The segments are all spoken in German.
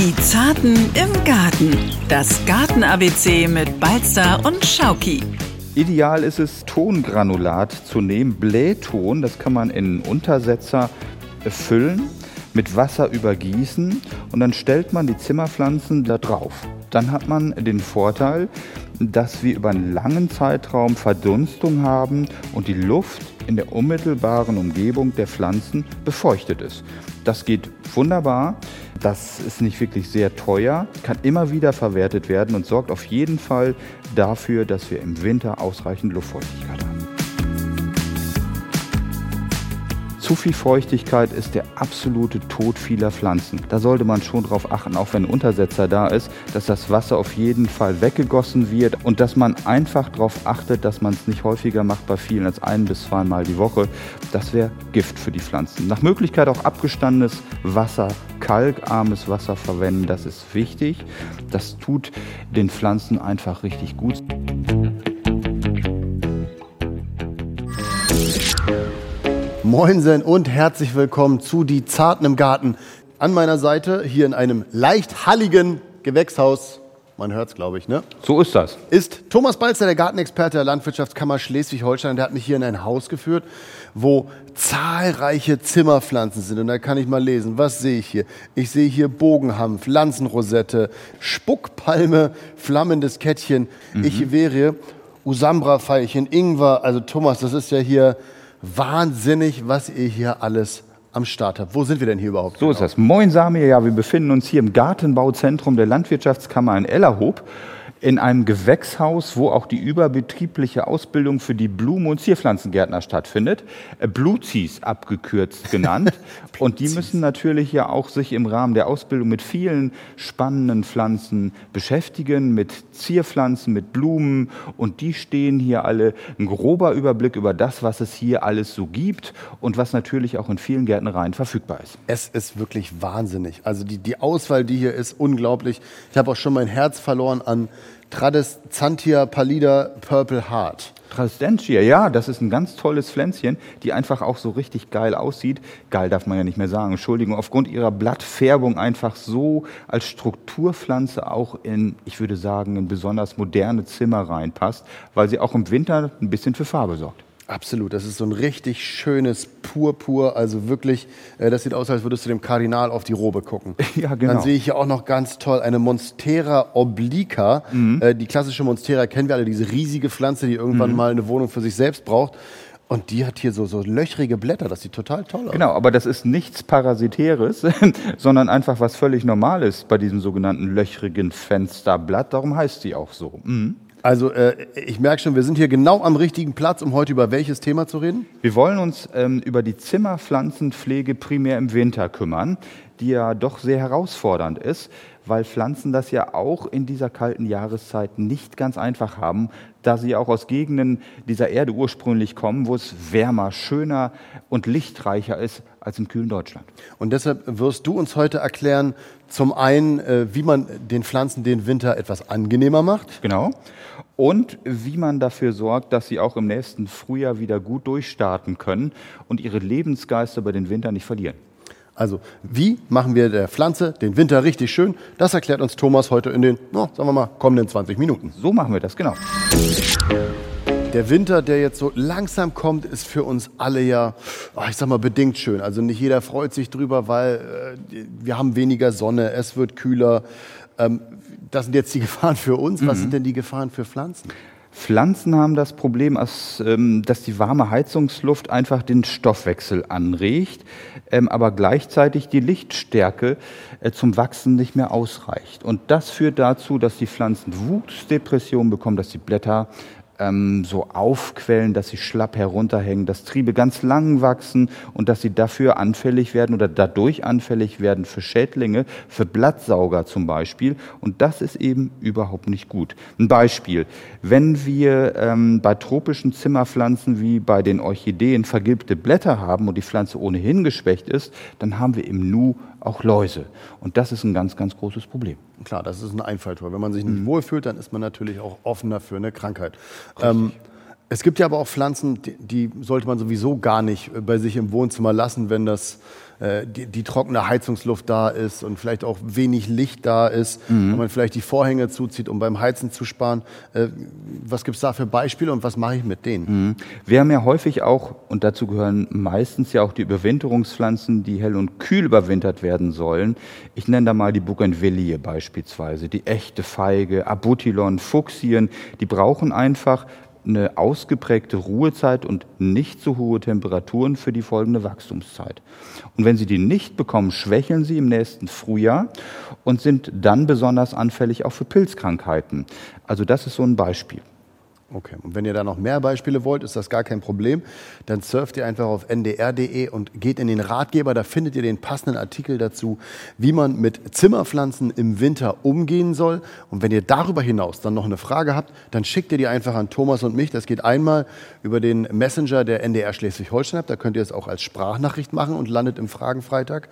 Die Zarten im Garten. Das Garten-ABC mit Balzer und Schauki. Ideal ist es, Tongranulat zu nehmen, Blähton. Das kann man in Untersetzer füllen, mit Wasser übergießen und dann stellt man die Zimmerpflanzen da drauf. Dann hat man den Vorteil, dass wir über einen langen Zeitraum Verdunstung haben und die Luft in der unmittelbaren Umgebung der Pflanzen befeuchtet ist. Das geht wunderbar. Das ist nicht wirklich sehr teuer, kann immer wieder verwertet werden und sorgt auf jeden Fall dafür, dass wir im Winter ausreichend Luftfeuchtigkeit haben. Zu viel Feuchtigkeit ist der absolute Tod vieler Pflanzen. Da sollte man schon darauf achten, auch wenn ein Untersetzer da ist, dass das Wasser auf jeden Fall weggegossen wird und dass man einfach darauf achtet, dass man es nicht häufiger macht bei vielen als ein bis zweimal die Woche. Das wäre Gift für die Pflanzen. Nach Möglichkeit auch abgestandenes Wasser, kalkarmes Wasser verwenden, das ist wichtig. Das tut den Pflanzen einfach richtig gut. Moinsen und herzlich willkommen zu Die Zarten im Garten. An meiner Seite, hier in einem leicht halligen Gewächshaus, man hört es, glaube ich, ne? So ist das. Ist Thomas Balzer, der Gartenexperte der Landwirtschaftskammer Schleswig-Holstein. Der hat mich hier in ein Haus geführt, wo zahlreiche Zimmerpflanzen sind. Und da kann ich mal lesen, was sehe ich hier? Ich sehe hier Bogenhanf, Lanzenrosette, Spuckpalme, flammendes Kettchen. Mhm. Ich wäre Usambra-Veilchen, Ingwer. Also Thomas, das ist ja hier wahnsinnig, was ihr hier alles am Start habt. Wo sind wir denn hier überhaupt? So genau? ist das. Moin Samir, ja, wir befinden uns hier im Gartenbauzentrum der Landwirtschaftskammer in Ellerhob in einem Gewächshaus, wo auch die überbetriebliche Ausbildung für die Blumen- und Zierpflanzengärtner stattfindet. Äh, Bluzis abgekürzt genannt. und die müssen natürlich ja auch sich im Rahmen der Ausbildung mit vielen spannenden Pflanzen beschäftigen, mit Zierpflanzen, mit Blumen. Und die stehen hier alle ein grober Überblick über das, was es hier alles so gibt und was natürlich auch in vielen Gärtnereien verfügbar ist. Es ist wirklich wahnsinnig. Also die, die Auswahl, die hier ist, unglaublich. Ich habe auch schon mein Herz verloren an Tradescantia pallida Purple Heart. Tradescantia, ja, das ist ein ganz tolles Pflänzchen, die einfach auch so richtig geil aussieht. Geil darf man ja nicht mehr sagen, Entschuldigung, aufgrund ihrer Blattfärbung einfach so als Strukturpflanze auch in, ich würde sagen, in besonders moderne Zimmer reinpasst, weil sie auch im Winter ein bisschen für Farbe sorgt. Absolut, das ist so ein richtig schönes Purpur, also wirklich, äh, das sieht aus, als würdest du dem Kardinal auf die Robe gucken. Ja, genau. Dann sehe ich hier auch noch ganz toll eine Monstera obliqua. Mhm. Äh, die klassische Monstera kennen wir alle, diese riesige Pflanze, die irgendwann mhm. mal eine Wohnung für sich selbst braucht. Und die hat hier so, so löchrige Blätter, das sieht total toll aus. Genau, aber das ist nichts Parasitäres, sondern einfach was völlig Normales bei diesem sogenannten löchrigen Fensterblatt. Darum heißt sie auch so. Mhm. Also äh, ich merke schon, wir sind hier genau am richtigen Platz, um heute über welches Thema zu reden? Wir wollen uns ähm, über die Zimmerpflanzenpflege primär im Winter kümmern, die ja doch sehr herausfordernd ist, weil Pflanzen das ja auch in dieser kalten Jahreszeit nicht ganz einfach haben, da sie auch aus Gegenden dieser Erde ursprünglich kommen, wo es wärmer, schöner und lichtreicher ist als im kühlen Deutschland. Und deshalb wirst du uns heute erklären, zum einen, äh, wie man den Pflanzen den Winter etwas angenehmer macht. Genau. Und wie man dafür sorgt, dass sie auch im nächsten Frühjahr wieder gut durchstarten können und ihre Lebensgeister über den Winter nicht verlieren. Also, wie machen wir der Pflanze den Winter richtig schön? Das erklärt uns Thomas heute in den, oh, sagen wir mal, kommenden 20 Minuten. So machen wir das, genau. Der Winter, der jetzt so langsam kommt, ist für uns alle ja, oh, ich sag mal, bedingt schön. Also nicht jeder freut sich drüber, weil äh, wir haben weniger Sonne, es wird kühler. Ähm, das sind jetzt die Gefahren für uns. Was mhm. sind denn die Gefahren für Pflanzen? Pflanzen haben das Problem, ähm, dass die warme Heizungsluft einfach den Stoffwechsel anregt, ähm, aber gleichzeitig die Lichtstärke äh, zum Wachsen nicht mehr ausreicht. Und das führt dazu, dass die Pflanzen Wuchsdepressionen bekommen, dass die Blätter ähm, so aufquellen, dass sie schlapp herunterhängen, dass Triebe ganz lang wachsen und dass sie dafür anfällig werden oder dadurch anfällig werden für Schädlinge, für Blattsauger zum Beispiel. Und das ist eben überhaupt nicht gut. Ein Beispiel, wenn wir ähm, bei tropischen Zimmerpflanzen wie bei den Orchideen vergilbte Blätter haben und die Pflanze ohnehin geschwächt ist, dann haben wir im Nu auch Läuse. Und das ist ein ganz, ganz großes Problem. Klar, das ist ein Einfalltor. Wenn man sich nicht mhm. wohlfühlt, dann ist man natürlich auch offener für eine Krankheit. Ähm, es gibt ja aber auch Pflanzen, die, die, sollte man sowieso gar nicht bei sich im Wohnzimmer lassen, wenn das äh, die, die, trockene Heizungsluft da ist und vielleicht auch wenig Licht da ist, mhm. und man vielleicht die Vorhänge zuzieht, um beim Heizen zu sparen. Äh, was gibt es da für Beispiele und was mache ich mit denen? Mhm. Wir haben ja häufig auch, und dazu gehören meistens ja auch die Überwinterungspflanzen, die hell und kühl überwintert werden sollen. Ich nenne da mal die Bougainvillee beispielsweise, die echte Feige, Abutilon, Fuchsien, die brauchen einfach eine ausgeprägte Ruhezeit und nicht zu hohe Temperaturen für die folgende Wachstumszeit. Und wenn Sie die nicht bekommen, schwächeln sie im nächsten Frühjahr und sind dann besonders anfällig auch für Pilzkrankheiten. Also das ist so ein Beispiel. Okay, und wenn ihr da noch mehr Beispiele wollt, ist das gar kein Problem. Dann surft ihr einfach auf ndr.de und geht in den Ratgeber. Da findet ihr den passenden Artikel dazu, wie man mit Zimmerpflanzen im Winter umgehen soll. Und wenn ihr darüber hinaus dann noch eine Frage habt, dann schickt ihr die einfach an Thomas und mich. Das geht einmal über den Messenger der NDR Schleswig-Holstein. Da könnt ihr es auch als Sprachnachricht machen und landet im Fragenfreitag.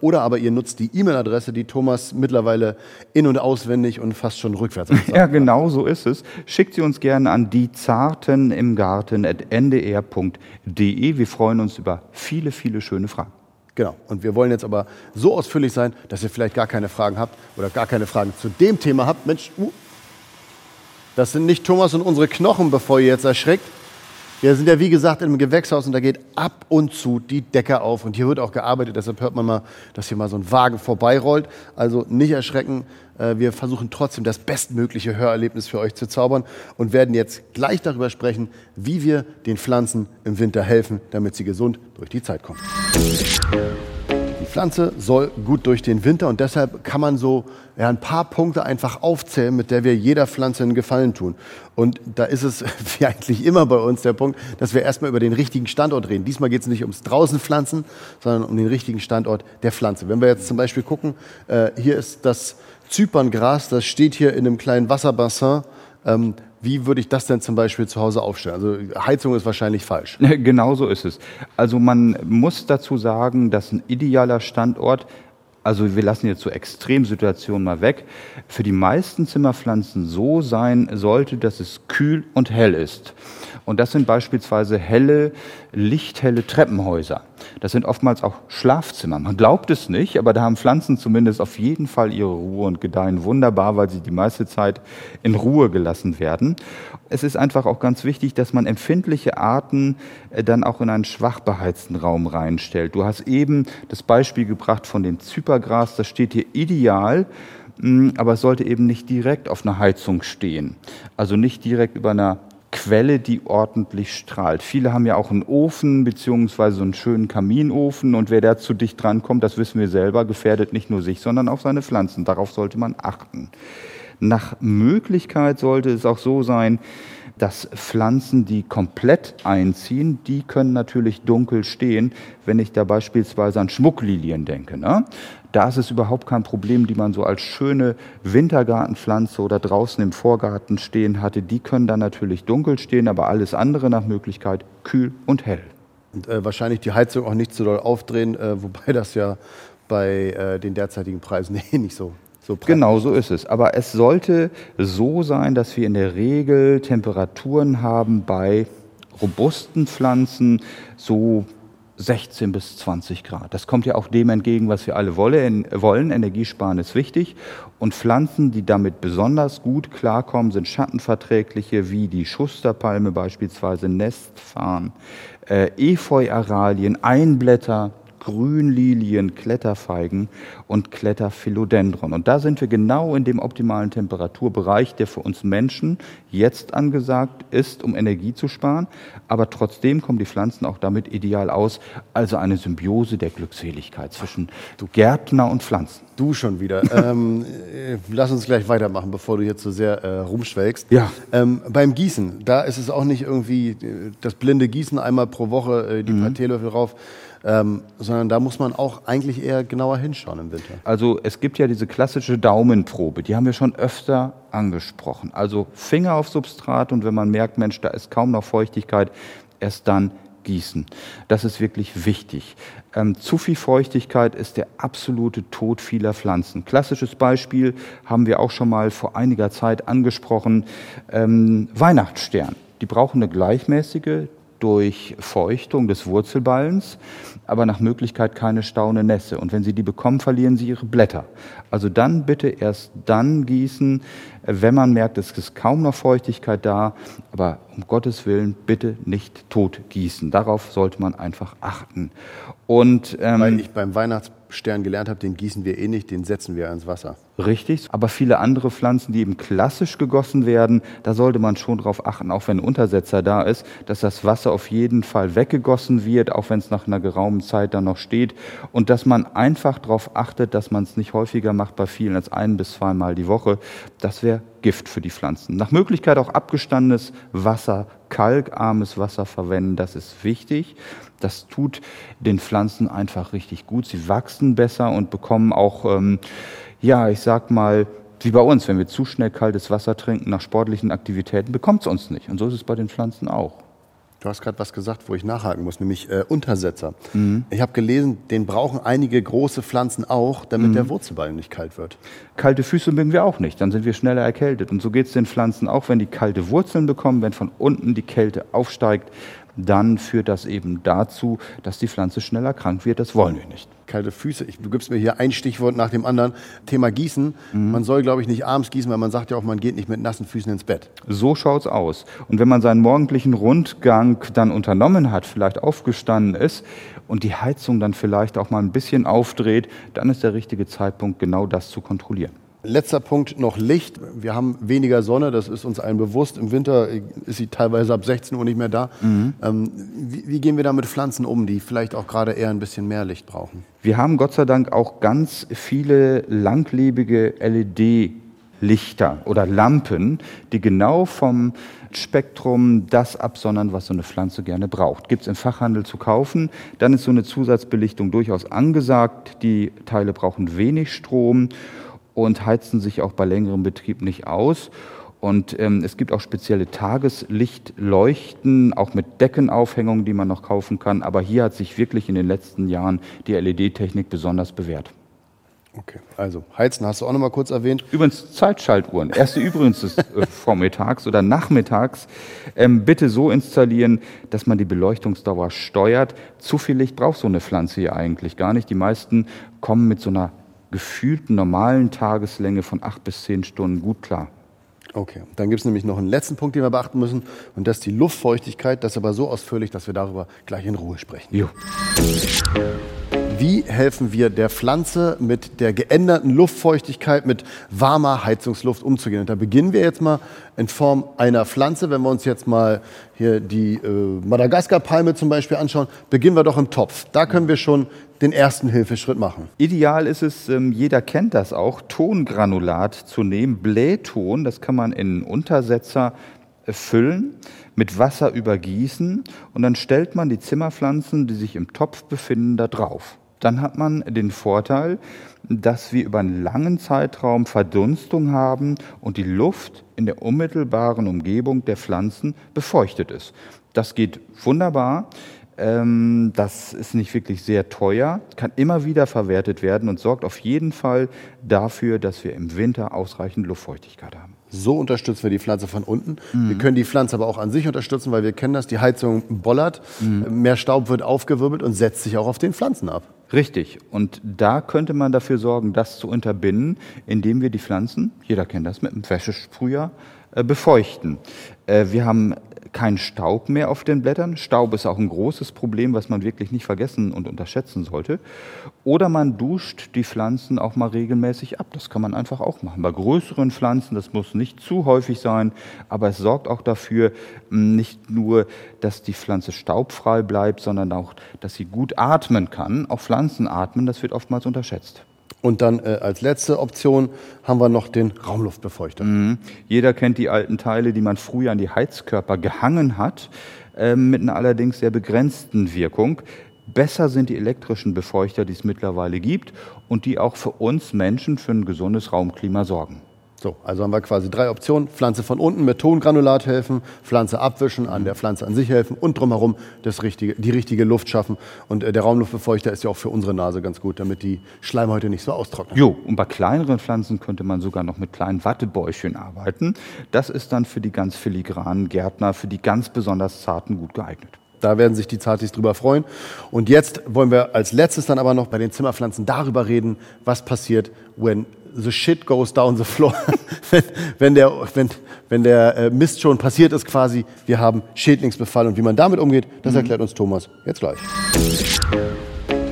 Oder aber ihr nutzt die E-Mail-Adresse, die Thomas mittlerweile in- und auswendig und fast schon rückwärts sagt. Ja, genau so ist es. Schickt sie uns gerne an die Zarten im Garten ndr.de. Wir freuen uns über viele, viele schöne Fragen. Genau. Und wir wollen jetzt aber so ausführlich sein, dass ihr vielleicht gar keine Fragen habt oder gar keine Fragen zu dem Thema habt. Mensch, uh, das sind nicht Thomas und unsere Knochen, bevor ihr jetzt erschreckt. Wir sind ja wie gesagt im Gewächshaus und da geht ab und zu die Decke auf und hier wird auch gearbeitet. Deshalb hört man mal, dass hier mal so ein Wagen vorbeirollt. Also nicht erschrecken. Äh, wir versuchen trotzdem das bestmögliche Hörerlebnis für euch zu zaubern und werden jetzt gleich darüber sprechen, wie wir den Pflanzen im Winter helfen, damit sie gesund durch die Zeit kommen. Pflanze soll gut durch den Winter und deshalb kann man so ja, ein paar Punkte einfach aufzählen, mit der wir jeder Pflanze einen Gefallen tun. Und da ist es wie eigentlich immer bei uns der Punkt, dass wir erstmal über den richtigen Standort reden. Diesmal geht es nicht ums Draußenpflanzen, sondern um den richtigen Standort der Pflanze. Wenn wir jetzt zum Beispiel gucken, äh, hier ist das Zyperngras, das steht hier in einem kleinen Wasserbassin. Ähm, wie würde ich das denn zum Beispiel zu Hause aufstellen? Also Heizung ist wahrscheinlich falsch. Genau so ist es. Also man muss dazu sagen, dass ein idealer Standort, also wir lassen jetzt so Extremsituationen mal weg, für die meisten Zimmerpflanzen so sein sollte, dass es kühl und hell ist. Und das sind beispielsweise helle, lichthelle Treppenhäuser. Das sind oftmals auch Schlafzimmer. Man glaubt es nicht, aber da haben Pflanzen zumindest auf jeden Fall ihre Ruhe und gedeihen wunderbar, weil sie die meiste Zeit in Ruhe gelassen werden. Es ist einfach auch ganz wichtig, dass man empfindliche Arten äh, dann auch in einen schwach beheizten Raum reinstellt. Du hast eben das Beispiel gebracht von dem Zypergras, das steht hier ideal mm, aber es sollte eben nicht direkt auf einer Heizung stehen. Also nicht direkt über einer Quelle, die ordentlich strahlt. Viele haben ja auch einen Ofen beziehungsweise einen schönen Kaminofen und wer da zu dicht drankommt, das wissen wir selber, gefährdet nicht nur sich, sondern auch seine Pflanzen. Darauf sollte man achten. Nach Möglichkeit sollte es auch so sein, dass Pflanzen, die komplett einziehen, die können natürlich dunkel stehen, wenn ich da beispielsweise an Schmucklilien denke. Ne? Da ist es überhaupt kein Problem, die man so als schöne Wintergartenpflanze oder draußen im Vorgarten stehen hatte. Die können dann natürlich dunkel stehen, aber alles andere nach Möglichkeit kühl und hell. Und äh, wahrscheinlich die Heizung auch nicht zu doll aufdrehen, äh, wobei das ja bei äh, den derzeitigen Preisen eh nicht so so genau so ist es. Aber es sollte so sein, dass wir in der Regel Temperaturen haben bei robusten Pflanzen so 16 bis 20 Grad. Das kommt ja auch dem entgegen, was wir alle wollen. Energiesparen ist wichtig. Und Pflanzen, die damit besonders gut klarkommen, sind schattenverträgliche, wie die Schusterpalme beispielsweise, Nestfarn, äh, Efeu-Aralien, Einblätter, Grünlilien, Kletterfeigen und Kletterphilodendron. Und da sind wir genau in dem optimalen Temperaturbereich, der für uns Menschen jetzt angesagt ist, um Energie zu sparen. Aber trotzdem kommen die Pflanzen auch damit ideal aus. Also eine Symbiose der Glückseligkeit zwischen Gärtner und Pflanzen. Du schon wieder. ähm, äh, lass uns gleich weitermachen, bevor du jetzt so sehr äh, rumschwelgst. Ja. Ähm, beim Gießen, da ist es auch nicht irgendwie äh, das blinde Gießen einmal pro Woche, äh, die mhm. paar Teelöffel rauf ähm, sondern da muss man auch eigentlich eher genauer hinschauen im Winter. Also es gibt ja diese klassische Daumenprobe, die haben wir schon öfter angesprochen. Also Finger auf Substrat und wenn man merkt, Mensch, da ist kaum noch Feuchtigkeit, erst dann gießen. Das ist wirklich wichtig. Ähm, zu viel Feuchtigkeit ist der absolute Tod vieler Pflanzen. Klassisches Beispiel haben wir auch schon mal vor einiger Zeit angesprochen. Ähm, Weihnachtsstern. Die brauchen eine gleichmäßige, durch Feuchtung des Wurzelballens, aber nach Möglichkeit keine staune Nässe. Und wenn Sie die bekommen, verlieren Sie Ihre Blätter. Also dann bitte erst dann gießen, wenn man merkt, es ist kaum noch Feuchtigkeit da, aber um Gottes Willen bitte nicht tot gießen. Darauf sollte man einfach achten. Und ähm, weil ich beim Weihnachtsstern gelernt habe, den gießen wir eh nicht, den setzen wir ins Wasser. Richtig, aber viele andere Pflanzen, die eben klassisch gegossen werden, da sollte man schon darauf achten, auch wenn ein Untersetzer da ist, dass das Wasser auf jeden Fall weggegossen wird, auch wenn es nach einer geraumen Zeit dann noch steht und dass man einfach darauf achtet, dass man es nicht häufiger macht bei vielen als ein bis zweimal die Woche. Das wäre Gift für die Pflanzen. Nach Möglichkeit auch abgestandenes Wasser, kalkarmes Wasser verwenden, das ist wichtig. Das tut den Pflanzen einfach richtig gut. Sie wachsen besser und bekommen auch, ähm, ja, ich sag mal, wie bei uns, wenn wir zu schnell kaltes Wasser trinken nach sportlichen Aktivitäten, bekommt es uns nicht. Und so ist es bei den Pflanzen auch. Du hast gerade was gesagt, wo ich nachhaken muss, nämlich äh, Untersetzer. Mhm. Ich habe gelesen, den brauchen einige große Pflanzen auch, damit mhm. der Wurzelballen nicht kalt wird. Kalte Füße mögen wir auch nicht, dann sind wir schneller erkältet. Und so geht es den Pflanzen auch, wenn die kalte Wurzeln bekommen, wenn von unten die Kälte aufsteigt, dann führt das eben dazu, dass die Pflanze schneller krank wird. Das wollen wir nicht. Kalte Füße. Ich, du gibst mir hier ein Stichwort nach dem anderen. Thema Gießen. Mhm. Man soll, glaube ich, nicht abends gießen, weil man sagt ja auch, man geht nicht mit nassen Füßen ins Bett. So schaut's aus. Und wenn man seinen morgendlichen Rundgang dann unternommen hat, vielleicht aufgestanden ist und die Heizung dann vielleicht auch mal ein bisschen aufdreht, dann ist der richtige Zeitpunkt, genau das zu kontrollieren. Letzter Punkt noch Licht. Wir haben weniger Sonne, das ist uns allen bewusst. Im Winter ist sie teilweise ab 16 Uhr nicht mehr da. Mhm. Ähm, wie, wie, gehen wir da mit Pflanzen um, die vielleicht auch gerade eher ein bisschen mehr Licht brauchen? Wir haben Gott sei Dank auch ganz viele langlebige LED-Lichter oder Lampen, die genau vom Spektrum das absondern, was so eine Pflanze gerne braucht. Gibt es im Fachhandel zu kaufen. Dann ist so eine Zusatzbelichtung durchaus angesagt. Die Teile brauchen wenig Strom und heizen sich auch bei längerem Betrieb nicht aus. Und ähm, es gibt auch spezielle Tageslichtleuchten, auch mit Deckenaufhängungen, die man noch kaufen kann. Aber hier hat sich wirklich in den letzten Jahren die LED-Technik besonders bewährt. Okay, also Heizen hast du auch noch mal kurz erwähnt. Übrigens Zeitschaltuhren. Erste übrigens des äh, vormittags oder nachmittags. Ähm, bitte so installieren, dass man die Beleuchtungsdauer steuert. Zu viel Licht braucht so eine Pflanze hier eigentlich gar nicht. Die meisten kommen mit so einer gefühlten normalen Tageslänge von acht bis zehn Stunden gut klar. Okay, dann gibt es nämlich noch einen letzten Punkt, den wir beachten müssen, und das ist die Luftfeuchtigkeit. Das ist aber so ausführlich, dass wir darüber gleich in Ruhe sprechen. Jo. Wie helfen wir der Pflanze mit der geänderten Luftfeuchtigkeit, mit warmer Heizungsluft umzugehen? Und da beginnen wir jetzt mal in Form einer Pflanze. Wenn wir uns jetzt mal hier die äh, Madagaskar-Palme zum Beispiel anschauen, beginnen wir doch im Topf. Da können wir schon den ersten Hilfeschritt machen. Ideal ist es, ähm, jeder kennt das auch, Tongranulat zu nehmen, Blähton, das kann man in Untersetzer füllen, mit Wasser übergießen und dann stellt man die Zimmerpflanzen, die sich im Topf befinden, da drauf dann hat man den Vorteil, dass wir über einen langen Zeitraum Verdunstung haben und die Luft in der unmittelbaren Umgebung der Pflanzen befeuchtet ist. Das geht wunderbar. Ähm, das ist nicht wirklich sehr teuer, kann immer wieder verwertet werden und sorgt auf jeden Fall dafür, dass wir im Winter ausreichend Luftfeuchtigkeit haben. So unterstützen wir die Pflanze von unten. Mhm. Wir können die Pflanze aber auch an sich unterstützen, weil wir kennen das, die Heizung bollert, mhm. mehr Staub wird aufgewirbelt und setzt sich auch auf den Pflanzen ab. Richtig. Und da könnte man dafür sorgen, das zu unterbinden, indem wir die Pflanzen, jeder kennt das, mit einem Wäschesprüher befeuchten. Äh, wir haben kein Staub mehr auf den Blättern. Staub ist auch ein großes Problem, was man wirklich nicht vergessen und unterschätzen sollte. Oder man duscht die Pflanzen auch mal regelmäßig ab. Das kann man einfach auch machen. Bei größeren Pflanzen, das muss nicht zu häufig sein, aber es sorgt auch dafür, nicht nur, dass die Pflanze staubfrei bleibt, sondern auch, dass sie gut atmen kann. Auch Pflanzen atmen, das wird oftmals unterschätzt. Und dann äh, als letzte Option haben wir noch den Raumluftbefeuchter. Mhm. Jeder kennt die alten Teile, die man früher an die Heizkörper gehangen hat, äh, mit einer allerdings sehr begrenzten Wirkung. Besser sind die elektrischen Befeuchter, die es mittlerweile gibt und die auch für uns Menschen für ein gesundes Raumklima sorgen. So, also haben wir quasi drei Optionen. Pflanze von unten mit Tongranulat helfen, Pflanze abwischen, an der Pflanze an sich helfen und drumherum das richtige, die richtige Luft schaffen. Und äh, der Raumluftbefeuchter ist ja auch für unsere Nase ganz gut, damit die Schleimhäute nicht so austrocknen. Jo, und bei kleineren Pflanzen könnte man sogar noch mit kleinen Wattebäuchchen arbeiten. Das ist dann für die ganz filigranen Gärtner, für die ganz besonders zarten gut geeignet. Da werden sich die Zartis drüber freuen. Und jetzt wollen wir als letztes dann aber noch bei den Zimmerpflanzen darüber reden, was passiert, when the shit goes down the floor. wenn, wenn, der, wenn, wenn der äh, Mist schon passiert ist quasi, wir haben Schädlingsbefall und wie man damit umgeht, das mhm. erklärt uns Thomas jetzt gleich.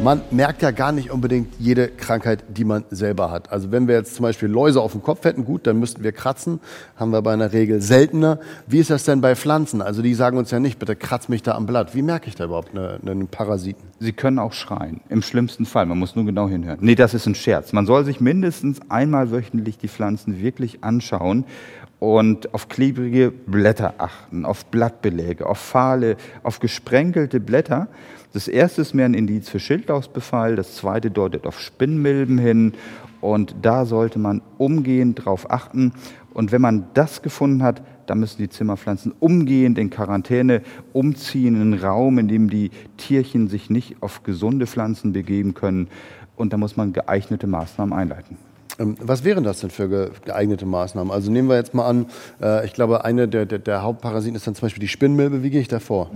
Man merkt ja gar nicht unbedingt jede Krankheit, die man selber hat. Also wenn wir jetzt zum Beispiel Läuse auf dem Kopf hätten, gut, dann müssten wir kratzen. Haben wir bei einer Regel seltener. Wie ist das denn bei Pflanzen? Also die sagen uns ja nicht, bitte kratz mich da am Blatt. Wie merke ich da überhaupt einen Parasiten? Sie können auch schreien. Im schlimmsten Fall. Man muss nur genau hinhören. Nee, das ist ein Scherz. Man soll sich mindestens einmal wöchentlich die Pflanzen wirklich anschauen und auf klebrige Blätter achten, auf Blattbeläge, auf fahle, auf gesprenkelte Blätter. Das erste ist mehr ein Indiz für Schildlausbefall, das zweite deutet auf Spinnmilben hin und da sollte man umgehend drauf achten. Und wenn man das gefunden hat, dann müssen die Zimmerpflanzen umgehend in Quarantäne umziehen, in einen Raum, in dem die Tierchen sich nicht auf gesunde Pflanzen begeben können. Und da muss man geeignete Maßnahmen einleiten. Ähm, was wären das denn für geeignete Maßnahmen? Also nehmen wir jetzt mal an, äh, ich glaube, eine der, der, der, Hauptparasiten ist dann zum Beispiel die Spinnmilbe. Wie gehe ich da vor?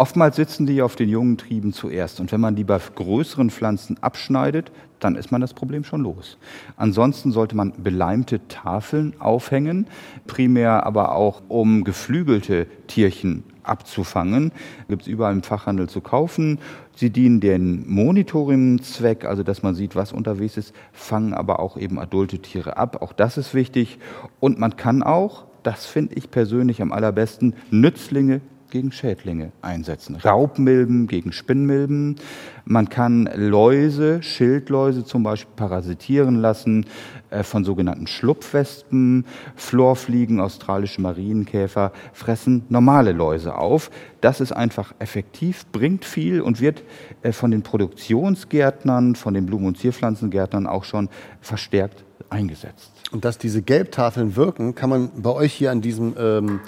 Oftmals sitzen die auf den jungen Trieben zuerst. Und wenn man die bei größeren Pflanzen abschneidet, dann ist man das Problem schon los. Ansonsten sollte man beleimte Tafeln aufhängen, primär aber auch um geflügelte Tierchen abzufangen. Gibt es überall im Fachhandel zu kaufen. Sie dienen den Monitoring-Zweck, also dass man sieht, was unterwegs ist, fangen aber auch eben adulte Tiere ab. Auch das ist wichtig. Und man kann auch, das finde ich persönlich am allerbesten, Nützlinge gegen Schädlinge einsetzen. Raubmilben gegen Spinnmilben. Man kann Läuse, Schildläuse zum Beispiel parasitieren lassen äh, von sogenannten Schlupfwespen. Florfliegen, australische Marienkäfer fressen normale Läuse auf. Das ist einfach effektiv, bringt viel und wird äh, von den Produktionsgärtnern, von den Blumen- und Zierpflanzengärtnern auch schon verstärkt eingesetzt. Und dass diese Gelbtafeln wirken, kann man bei euch hier an diesem ähm,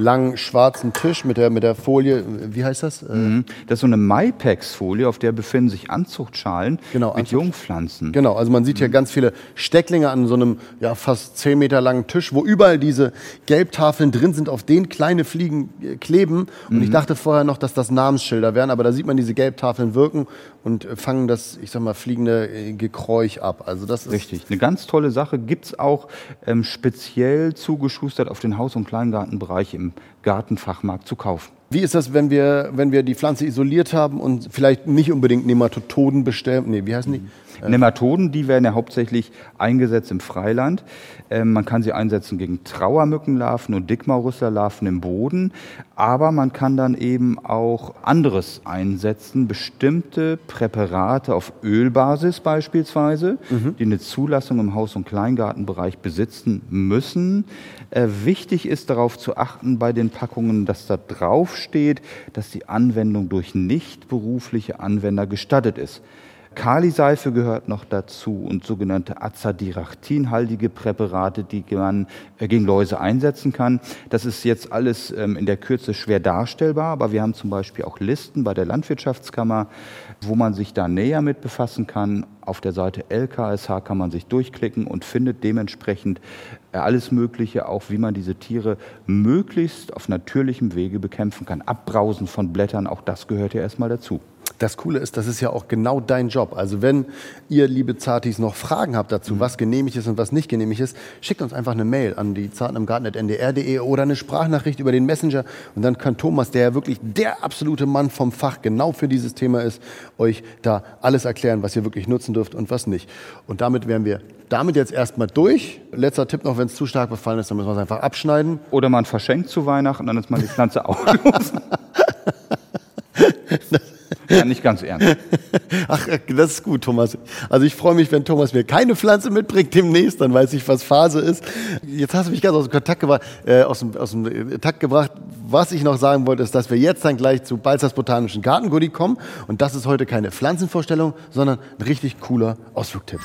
langen schwarzen Tisch mit der, mit der Folie, wie heißt das? Äh, mhm. Das ist so eine Maipex-Folie, auf der befinden sich Anzuchtschalen genau, mit Anzucht. Jungpflanzen. Genau, also man sieht hier mhm. ganz viele Stecklinge an so einem ja, fast zehn Meter langen Tisch, wo überall diese Gelbtafeln drin sind, auf denen kleine Fliegen äh, kleben. Und mhm. ich dachte vorher noch, dass das Namensschilder wären, aber da sieht man diese Gelbtafeln wirken und fangen das, ich sag mal, fliegende äh, Gekräuch ab. Also das ist Richtig, eine ganz tolle Sache. Gibt es auch ähm, speziell zugeschustert auf den Haus- und Kleingartenbereich im Gartenfachmarkt zu kaufen. Wie ist das, wenn wir, wenn wir die Pflanze isoliert haben und vielleicht nicht unbedingt Nematoden bestellen? Nee, wie heißen die? Äh, Nematoden, die werden ja hauptsächlich eingesetzt im Freiland. Ähm, man kann sie einsetzen gegen Trauermückenlarven und Dickmaurusserlarven im Boden. Aber man kann dann eben auch anderes einsetzen, bestimmte Präparate auf Ölbasis beispielsweise, mhm. die eine Zulassung im Haus- und Kleingartenbereich besitzen müssen. Äh, wichtig ist darauf zu achten bei den Packungen, dass da drauf steht, dass die Anwendung durch nicht berufliche Anwender gestattet ist. Kaliseife gehört noch dazu und sogenannte Azadirachtinhaltige Präparate, die man äh, gegen Läuse einsetzen kann. Das ist jetzt alles ähm, in der Kürze schwer darstellbar, aber wir haben zum Beispiel auch Listen bei der Landwirtschaftskammer, wo man sich da näher mit befassen kann. Auf der Seite LKSH kann man sich durchklicken und findet dementsprechend äh, alles Mögliche, auch wie man diese Tiere möglichst auf natürlichem Wege bekämpfen kann. Abbrausen von Blättern, auch das gehört ja erstmal dazu. Das Coole ist, das ist ja auch genau dein Job. Also wenn ihr, liebe Zartis, noch Fragen habt dazu, mhm. was genehmigt ist und was nicht genehmigt ist, schickt uns einfach eine Mail an die zartenimgarten.ndr.de oder eine Sprachnachricht über den Messenger und dann kann Thomas, der ja wirklich der absolute Mann vom Fach genau für dieses Thema ist, euch da alles erklären, was ihr wirklich nutzen dürft und was nicht. Und damit wären wir damit jetzt erstmal durch. Letzter Tipp noch, wenn es zu stark befallen ist, dann müssen wir es einfach abschneiden. Oder man verschenkt zu Weihnachten, dann ist man die Pflanze auch los. Ja, nicht ganz ernst. Ach, das ist gut, Thomas. Also ich freue mich, wenn Thomas mir keine Pflanze mitbringt demnächst, dann weiß ich, was Phase ist. Jetzt hast du mich ganz aus dem Kontakt gebracht, äh, aus, dem, aus dem äh, Takt gebracht. Was ich noch sagen wollte, ist, dass wir jetzt dann gleich zu Balzers Botanischen Gartengoodie kommen. Und das ist heute keine Pflanzenvorstellung, sondern ein richtig cooler Ausflugtipp.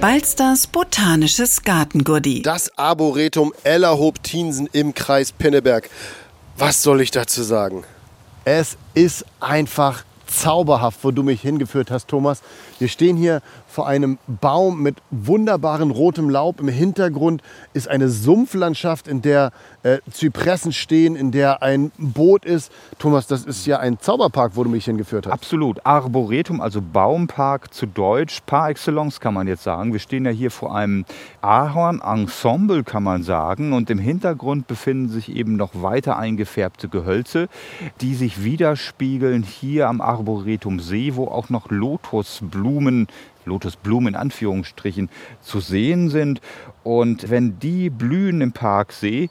Balsters Botanisches Gartengoodie. Das Arboretum Ellerhoop-Tiensen im Kreis Pinneberg. Was soll ich dazu sagen? Es ist einfach zauberhaft, wo du mich hingeführt hast, Thomas. Wir stehen hier vor einem Baum mit wunderbarem rotem Laub. Im Hintergrund ist eine Sumpflandschaft, in der äh, Zypressen stehen, in der ein Boot ist. Thomas, das ist ja ein Zauberpark, wo du mich hingeführt hast. Absolut. Arboretum, also Baumpark zu Deutsch, par excellence kann man jetzt sagen. Wir stehen ja hier vor einem Ahorn-Ensemble, kann man sagen. Und im Hintergrund befinden sich eben noch weiter eingefärbte Gehölze, die sich widerspiegeln hier am Arboretum See, wo auch noch Lotusblumen Lotusblumen in Anführungsstrichen zu sehen sind. Und wenn die blühen im Parksee,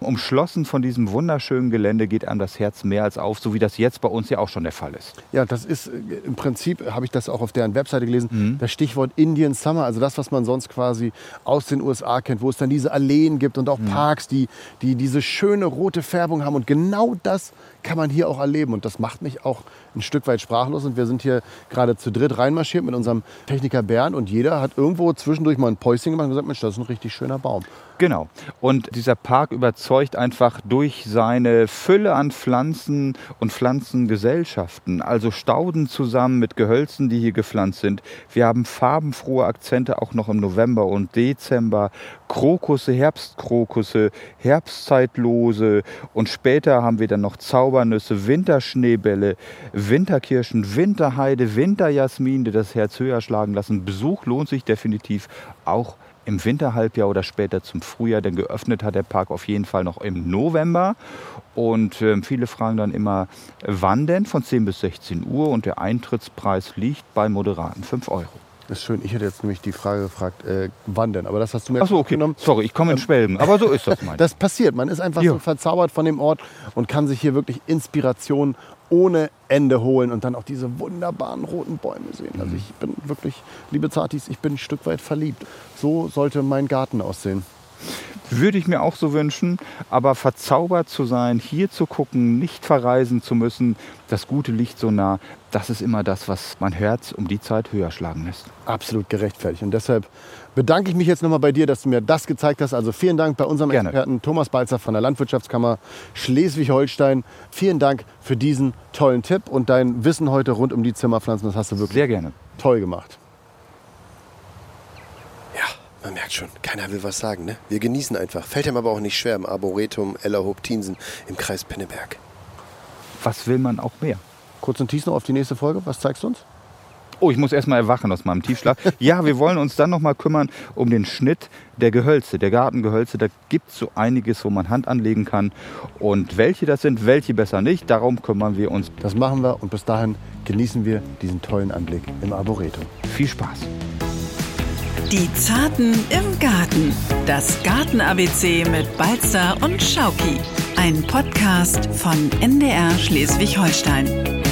umschlossen von diesem wunderschönen Gelände, geht einem das Herz mehr als auf, so wie das jetzt bei uns ja auch schon der Fall ist. Ja, das ist äh, im Prinzip, habe ich das auch auf deren Webseite gelesen, mhm. das Stichwort Indian Summer, also das, was man sonst quasi aus den USA kennt, wo es dann diese Alleen gibt und auch mhm. Parks, die, die diese schöne rote Färbung haben. Und genau das kann man hier auch erleben. Und das macht mich auch ein Stück weit sprachlos. Und wir sind hier gerade zu dritt reinmarschiert mit unserem Techniker Bernd. Und jeder hat irgendwo zwischendurch mal ein Päuschen gemacht und gesagt, Mensch, das ist ein richtig schöner Baum. Genau. Und dieser Park überzeugt einfach durch seine Fülle an Pflanzen und Pflanzengesellschaften. Also Stauden zusammen mit Gehölzen, die hier gepflanzt sind. Wir haben farbenfrohe Akzente auch noch im November und Dezember. Krokusse, Herbstkrokusse, Herbstzeitlose und später haben wir dann noch Zaubernüsse, Winterschneebälle, Winterkirschen, Winterheide, Winterjasmin, die das Herz höher schlagen lassen. Besuch lohnt sich definitiv auch im Winterhalbjahr oder später zum Frühjahr, denn geöffnet hat der Park auf jeden Fall noch im November. Und äh, viele fragen dann immer, wann denn? Von 10 bis 16 Uhr und der Eintrittspreis liegt bei moderaten 5 Euro. Das ist schön. Ich hätte jetzt nämlich die Frage gefragt, äh, wann denn? Aber das hast du mir Achso, okay. genommen. Sorry, ich komme in ähm, Schwelben. Aber so ist das mein. das passiert. Man ist einfach ja. so verzaubert von dem Ort und kann sich hier wirklich Inspiration ohne Ende holen und dann auch diese wunderbaren roten Bäume sehen. Also mhm. ich bin wirklich, liebe Zartis, ich bin ein Stück weit verliebt. So sollte mein Garten aussehen. Würde ich mir auch so wünschen, aber verzaubert zu sein, hier zu gucken, nicht verreisen zu müssen, das gute Licht so nah, das ist immer das, was mein Herz um die Zeit höher schlagen lässt. Absolut gerechtfertigt. Und deshalb bedanke ich mich jetzt nochmal bei dir, dass du mir das gezeigt hast. Also vielen Dank bei unserem Gerne. Experten Thomas Balzer von der Landwirtschaftskammer Schleswig-Holstein. Vielen Dank für diesen tollen Tipp und dein Wissen heute rund um die Zimmerpflanzen. Das hast du wirklich Sehr gerne. toll gemacht. Man merkt schon, keiner will was sagen. Ne? Wir genießen einfach. Fällt ihm aber auch nicht schwer im Arboretum Ellerhoop-Tiensen im Kreis Pinneberg. Was will man auch mehr? Kurz und Tease noch auf die nächste Folge. Was zeigst du uns? Oh, ich muss erst mal erwachen aus meinem Tiefschlaf. ja, wir wollen uns dann noch mal kümmern um den Schnitt der Gehölze, der Gartengehölze. Da gibt es so einiges, wo man Hand anlegen kann. Und welche das sind, welche besser nicht, darum kümmern wir uns. Das machen wir und bis dahin genießen wir diesen tollen Anblick im Arboretum. Viel Spaß. Die Zarten im Garten. Das Garten-ABC mit Balzer und Schauki. Ein Podcast von NDR Schleswig-Holstein.